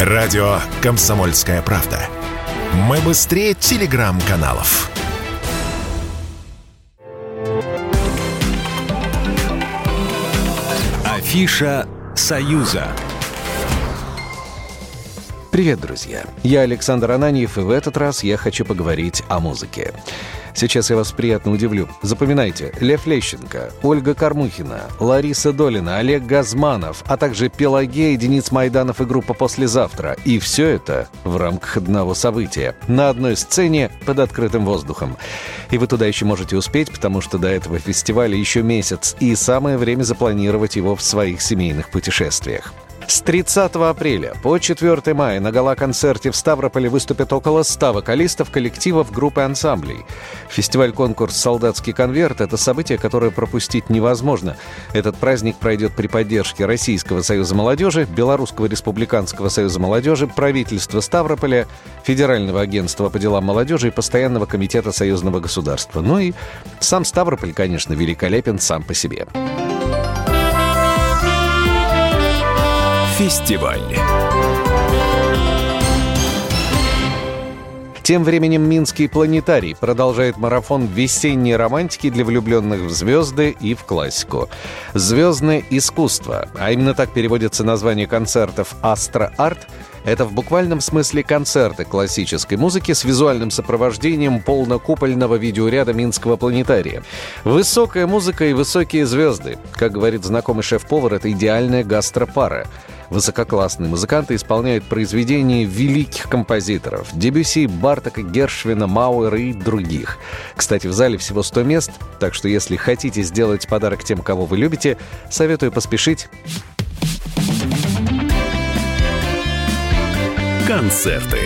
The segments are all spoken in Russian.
Радио «Комсомольская правда». Мы быстрее телеграм-каналов. Афиша «Союза». Привет, друзья! Я Александр Ананьев, и в этот раз я хочу поговорить о музыке. Сейчас я вас приятно удивлю. Запоминайте, Лев Лещенко, Ольга Кормухина, Лариса Долина, Олег Газманов, а также Пелагея, Денис Майданов и группа «Послезавтра». И все это в рамках одного события. На одной сцене под открытым воздухом. И вы туда еще можете успеть, потому что до этого фестиваля еще месяц, и самое время запланировать его в своих семейных путешествиях. С 30 апреля по 4 мая на гала-концерте в Ставрополе выступят около 100 вокалистов, коллективов, группы ансамблей. Фестиваль-конкурс «Солдатский конверт» — это событие, которое пропустить невозможно. Этот праздник пройдет при поддержке Российского союза молодежи, Белорусского республиканского союза молодежи, правительства Ставрополя, Федерального агентства по делам молодежи и Постоянного комитета союзного государства. Ну и сам Ставрополь, конечно, великолепен сам по себе. Фестиваль. Тем временем Минский планетарий продолжает марафон весенней романтики для влюбленных в звезды и в классику. «Звездное искусство», а именно так переводится название концертов «Астро-арт», это в буквальном смысле концерты классической музыки с визуальным сопровождением полнокупольного видеоряда Минского планетария. Высокая музыка и высокие звезды. Как говорит знакомый шеф-повар, это идеальная гастропара. Высококлассные музыканты исполняют произведения великих композиторов – Дебюси, Бартака, Гершвина, Мауэра и других. Кстати, в зале всего 100 мест, так что если хотите сделать подарок тем, кого вы любите, советую поспешить. Концерты.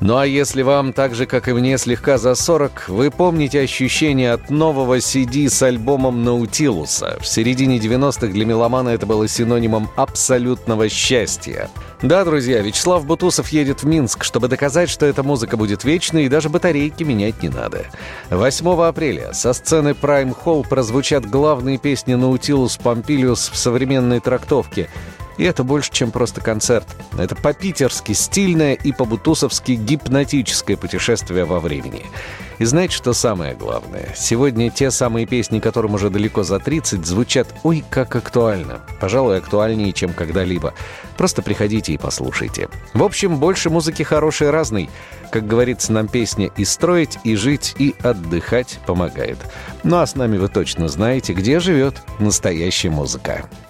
Ну а если вам, так же как и мне, слегка за 40, вы помните ощущение от нового CD с альбомом Наутилуса. В середине 90-х для меломана это было синонимом абсолютного счастья. Да, друзья, Вячеслав Бутусов едет в Минск, чтобы доказать, что эта музыка будет вечной и даже батарейки менять не надо. 8 апреля со сцены Prime Hall прозвучат главные песни Наутилус Помпилиус в современной трактовке – и это больше, чем просто концерт. Это по-питерски стильное и по-бутусовски гипнотическое путешествие во времени. И знаете, что самое главное? Сегодня те самые песни, которым уже далеко за 30, звучат ой, как актуально. Пожалуй, актуальнее, чем когда-либо. Просто приходите и послушайте. В общем, больше музыки хорошей разной. Как говорится, нам песня и строить, и жить, и отдыхать помогает. Ну а с нами вы точно знаете, где живет настоящая музыка.